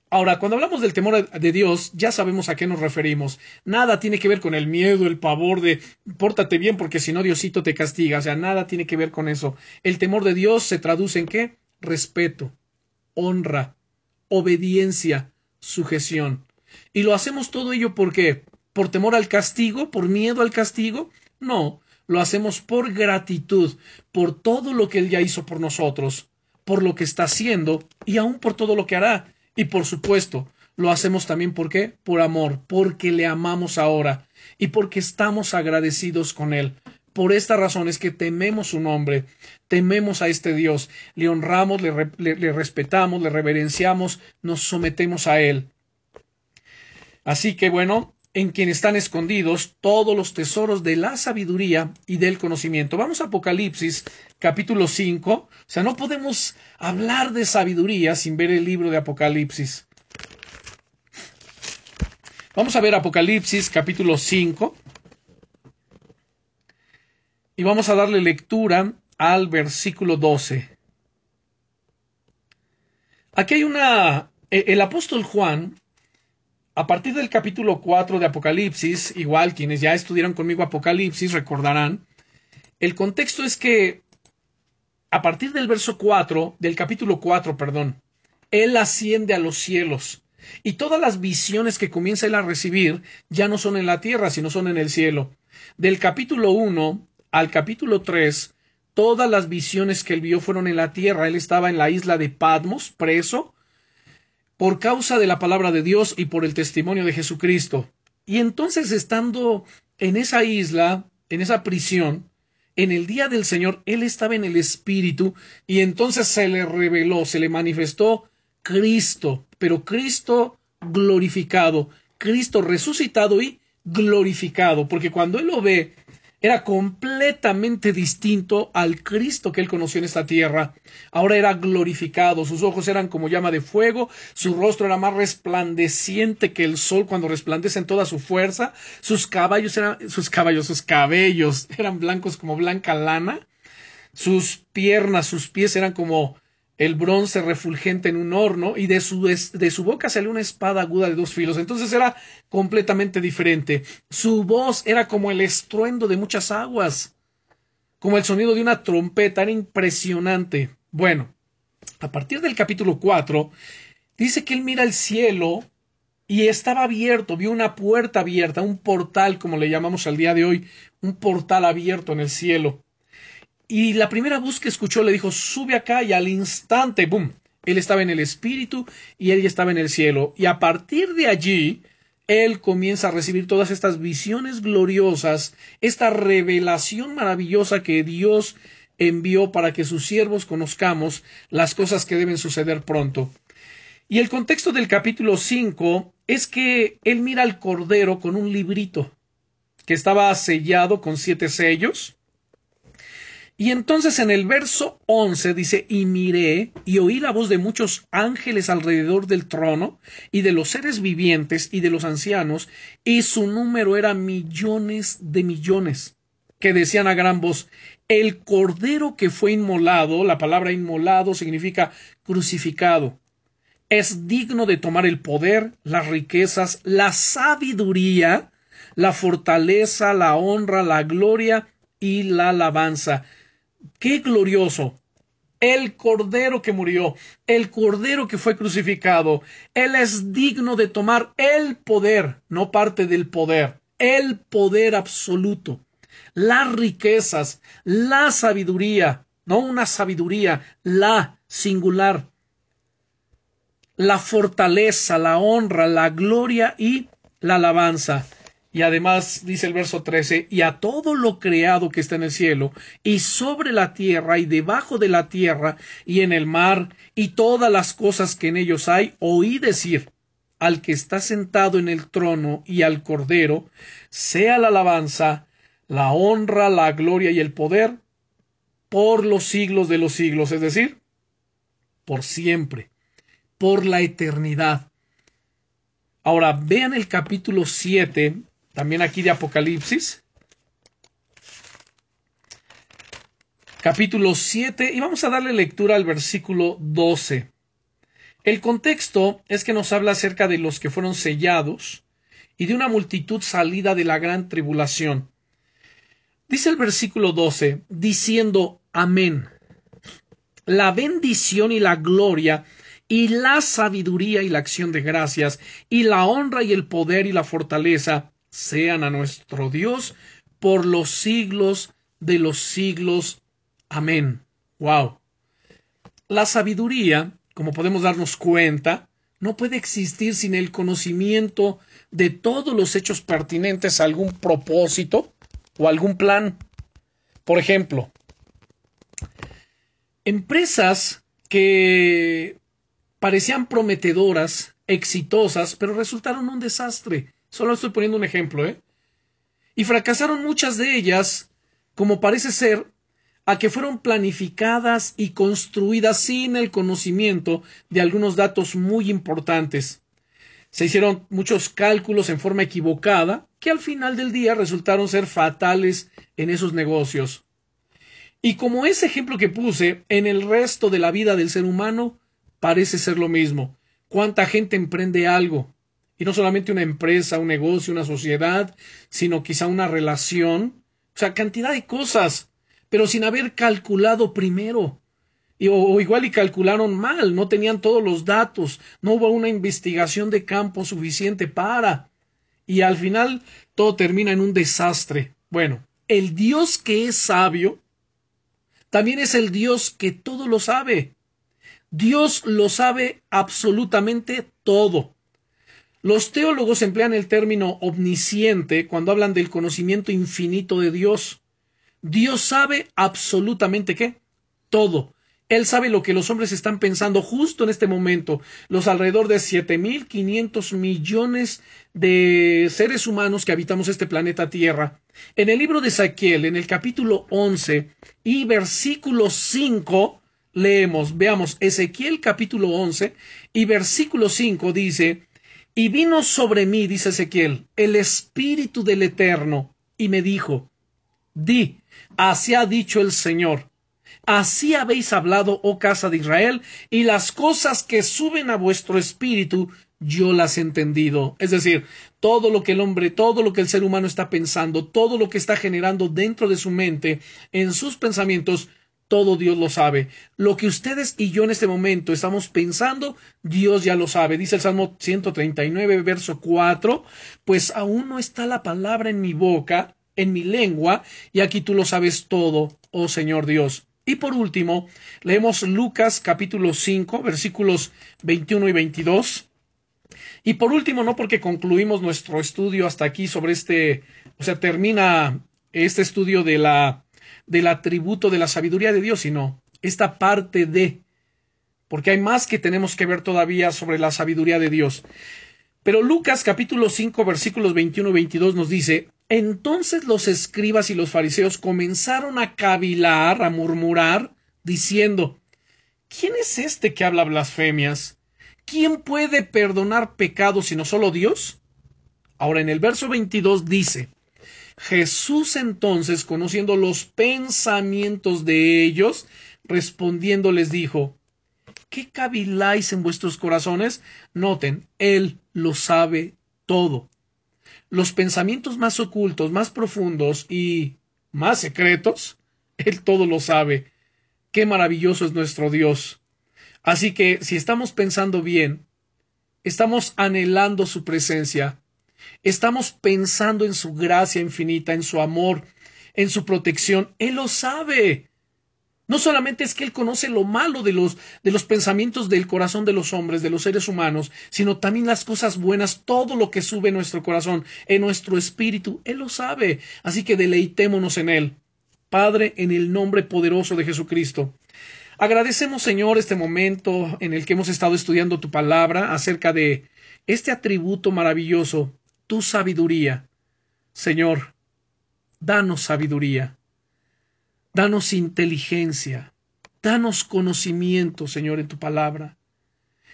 Ahora, cuando hablamos del temor de Dios, ya sabemos a qué nos referimos. Nada tiene que ver con el miedo, el pavor de pórtate bien porque si no Diosito te castiga. O sea, nada tiene que ver con eso. El temor de Dios se traduce en qué? Respeto, honra, obediencia, sujeción. Y lo hacemos todo ello por qué? ¿Por temor al castigo? ¿Por miedo al castigo? No, lo hacemos por gratitud, por todo lo que Él ya hizo por nosotros, por lo que está haciendo y aún por todo lo que hará. Y por supuesto, lo hacemos también ¿por qué? Por amor, porque le amamos ahora y porque estamos agradecidos con él. Por esta razón es que tememos su nombre, tememos a este Dios, le honramos, le, respetamos, le reverenciamos, nos sometemos a él. Así que bueno, en quien están escondidos todos los tesoros de la sabiduría y del conocimiento. Vamos a Apocalipsis capítulo 5. O sea, no podemos hablar de sabiduría sin ver el libro de Apocalipsis. Vamos a ver Apocalipsis capítulo 5. y vamos a darle lectura al versículo 12. Aquí hay una... E, el apóstol Juan, a partir del capítulo 4 de Apocalipsis, igual quienes ya estudiaron conmigo Apocalipsis recordarán, el contexto es que a partir del verso 4, del capítulo 4, perdón, él asciende a los cielos y todas las visiones que comienza él a recibir ya no son en la tierra, sino son en el cielo. Del capítulo 1 al capítulo 3, todas las visiones que él vio fueron en la tierra. Él estaba en la isla de Patmos, preso, por causa de la palabra de Dios y por el testimonio de Jesucristo. Y entonces, estando en esa isla, en esa prisión, en el día del Señor, él estaba en el Espíritu y entonces se le reveló, se le manifestó Cristo, pero Cristo glorificado, Cristo resucitado y glorificado, porque cuando él lo ve, era completamente distinto al Cristo que él conoció en esta tierra. Ahora era glorificado, sus ojos eran como llama de fuego, su rostro era más resplandeciente que el sol cuando resplandece en toda su fuerza, sus caballos eran, sus caballos, sus cabellos eran blancos como blanca lana, sus piernas, sus pies eran como el bronce refulgente en un horno y de su, de su boca salió una espada aguda de dos filos. Entonces era completamente diferente. Su voz era como el estruendo de muchas aguas, como el sonido de una trompeta, era impresionante. Bueno, a partir del capítulo 4, dice que él mira el cielo y estaba abierto, vio una puerta abierta, un portal, como le llamamos al día de hoy, un portal abierto en el cielo. Y la primera voz que escuchó le dijo, sube acá y al instante, ¡boom! Él estaba en el espíritu y él ya estaba en el cielo. Y a partir de allí, él comienza a recibir todas estas visiones gloriosas, esta revelación maravillosa que Dios envió para que sus siervos conozcamos las cosas que deben suceder pronto. Y el contexto del capítulo 5 es que él mira al Cordero con un librito que estaba sellado con siete sellos y entonces en el verso 11 dice, y miré y oí la voz de muchos ángeles alrededor del trono, y de los seres vivientes y de los ancianos, y su número era millones de millones, que decían a gran voz, el cordero que fue inmolado, la palabra inmolado significa crucificado, es digno de tomar el poder, las riquezas, la sabiduría, la fortaleza, la honra, la gloria y la alabanza qué glorioso. El Cordero que murió, el Cordero que fue crucificado, Él es digno de tomar el poder, no parte del poder, el poder absoluto, las riquezas, la sabiduría, no una sabiduría, la singular, la fortaleza, la honra, la gloria y la alabanza. Y además dice el verso 13, y a todo lo creado que está en el cielo, y sobre la tierra, y debajo de la tierra, y en el mar, y todas las cosas que en ellos hay, oí decir, al que está sentado en el trono y al cordero, sea la alabanza, la honra, la gloria y el poder, por los siglos de los siglos, es decir, por siempre, por la eternidad. Ahora vean el capítulo 7 también aquí de Apocalipsis. Capítulo 7 y vamos a darle lectura al versículo 12. El contexto es que nos habla acerca de los que fueron sellados y de una multitud salida de la gran tribulación. Dice el versículo 12, diciendo Amén. La bendición y la gloria y la sabiduría y la acción de gracias y la honra y el poder y la fortaleza sean a nuestro Dios por los siglos de los siglos. Amén. Wow. La sabiduría, como podemos darnos cuenta, no puede existir sin el conocimiento de todos los hechos pertinentes a algún propósito o algún plan. Por ejemplo, empresas que parecían prometedoras, exitosas, pero resultaron un desastre. Solo estoy poniendo un ejemplo, ¿eh? Y fracasaron muchas de ellas, como parece ser, a que fueron planificadas y construidas sin el conocimiento de algunos datos muy importantes. Se hicieron muchos cálculos en forma equivocada, que al final del día resultaron ser fatales en esos negocios. Y como ese ejemplo que puse, en el resto de la vida del ser humano parece ser lo mismo. ¿Cuánta gente emprende algo? Y no solamente una empresa, un negocio, una sociedad, sino quizá una relación. O sea, cantidad de cosas, pero sin haber calculado primero. O, igual y calcularon mal, no tenían todos los datos, no hubo una investigación de campo suficiente para. Y al final todo termina en un desastre. Bueno, el Dios que es sabio también es el Dios que todo lo sabe. Dios lo sabe absolutamente todo. Los teólogos emplean el término omnisciente cuando hablan del conocimiento infinito de Dios. Dios sabe absolutamente qué? Todo. Él sabe lo que los hombres están pensando justo en este momento. Los alrededor de 7.500 millones de seres humanos que habitamos este planeta Tierra. En el libro de Ezequiel, en el capítulo 11 y versículo 5, leemos, veamos, Ezequiel capítulo 11 y versículo 5 dice, y vino sobre mí, dice Ezequiel, el Espíritu del Eterno, y me dijo, di, así ha dicho el Señor, Así habéis hablado, oh casa de Israel, y las cosas que suben a vuestro espíritu, yo las he entendido. Es decir, todo lo que el hombre, todo lo que el ser humano está pensando, todo lo que está generando dentro de su mente, en sus pensamientos, todo Dios lo sabe. Lo que ustedes y yo en este momento estamos pensando, Dios ya lo sabe. Dice el Salmo 139, verso 4, pues aún no está la palabra en mi boca, en mi lengua, y aquí tú lo sabes todo, oh Señor Dios. Y por último, leemos Lucas capítulo 5, versículos 21 y 22. Y por último, no porque concluimos nuestro estudio hasta aquí sobre este, o sea, termina este estudio de la, del atributo de la sabiduría de Dios, sino esta parte de, porque hay más que tenemos que ver todavía sobre la sabiduría de Dios. Pero Lucas capítulo 5 versículos 21 y 22 nos dice, entonces los escribas y los fariseos comenzaron a cavilar, a murmurar, diciendo, ¿quién es este que habla blasfemias? ¿Quién puede perdonar pecados sino solo Dios? Ahora en el verso 22 dice, Jesús entonces, conociendo los pensamientos de ellos, respondiendo les dijo, ¿qué caviláis en vuestros corazones? Noten, Él lo sabe todo los pensamientos más ocultos, más profundos y más secretos, Él todo lo sabe. Qué maravilloso es nuestro Dios. Así que si estamos pensando bien, estamos anhelando su presencia, estamos pensando en su gracia infinita, en su amor, en su protección, Él lo sabe. No solamente es que Él conoce lo malo de los, de los pensamientos del corazón de los hombres, de los seres humanos, sino también las cosas buenas, todo lo que sube en nuestro corazón, en nuestro espíritu, Él lo sabe. Así que deleitémonos en Él. Padre, en el nombre poderoso de Jesucristo. Agradecemos, Señor, este momento en el que hemos estado estudiando tu palabra acerca de este atributo maravilloso, tu sabiduría. Señor, danos sabiduría. Danos inteligencia, danos conocimiento, Señor, en tu palabra.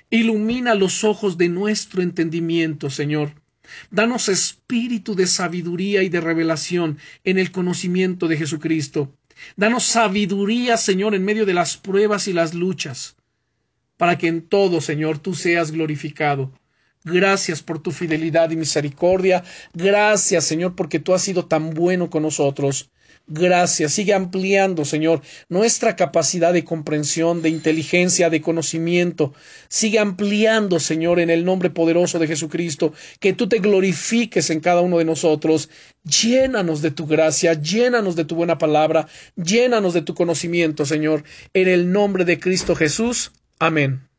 Ilumina los ojos de nuestro entendimiento, Señor. Danos espíritu de sabiduría y de revelación en el conocimiento de Jesucristo. Danos sabiduría, Señor, en medio de las pruebas y las luchas, para que en todo, Señor, tú seas glorificado. Gracias por tu fidelidad y misericordia. Gracias, Señor, porque tú has sido tan bueno con nosotros. Gracias. Sigue ampliando, Señor, nuestra capacidad de comprensión, de inteligencia, de conocimiento. Sigue ampliando, Señor, en el nombre poderoso de Jesucristo, que tú te glorifiques en cada uno de nosotros. Llénanos de tu gracia, llénanos de tu buena palabra, llénanos de tu conocimiento, Señor, en el nombre de Cristo Jesús. Amén.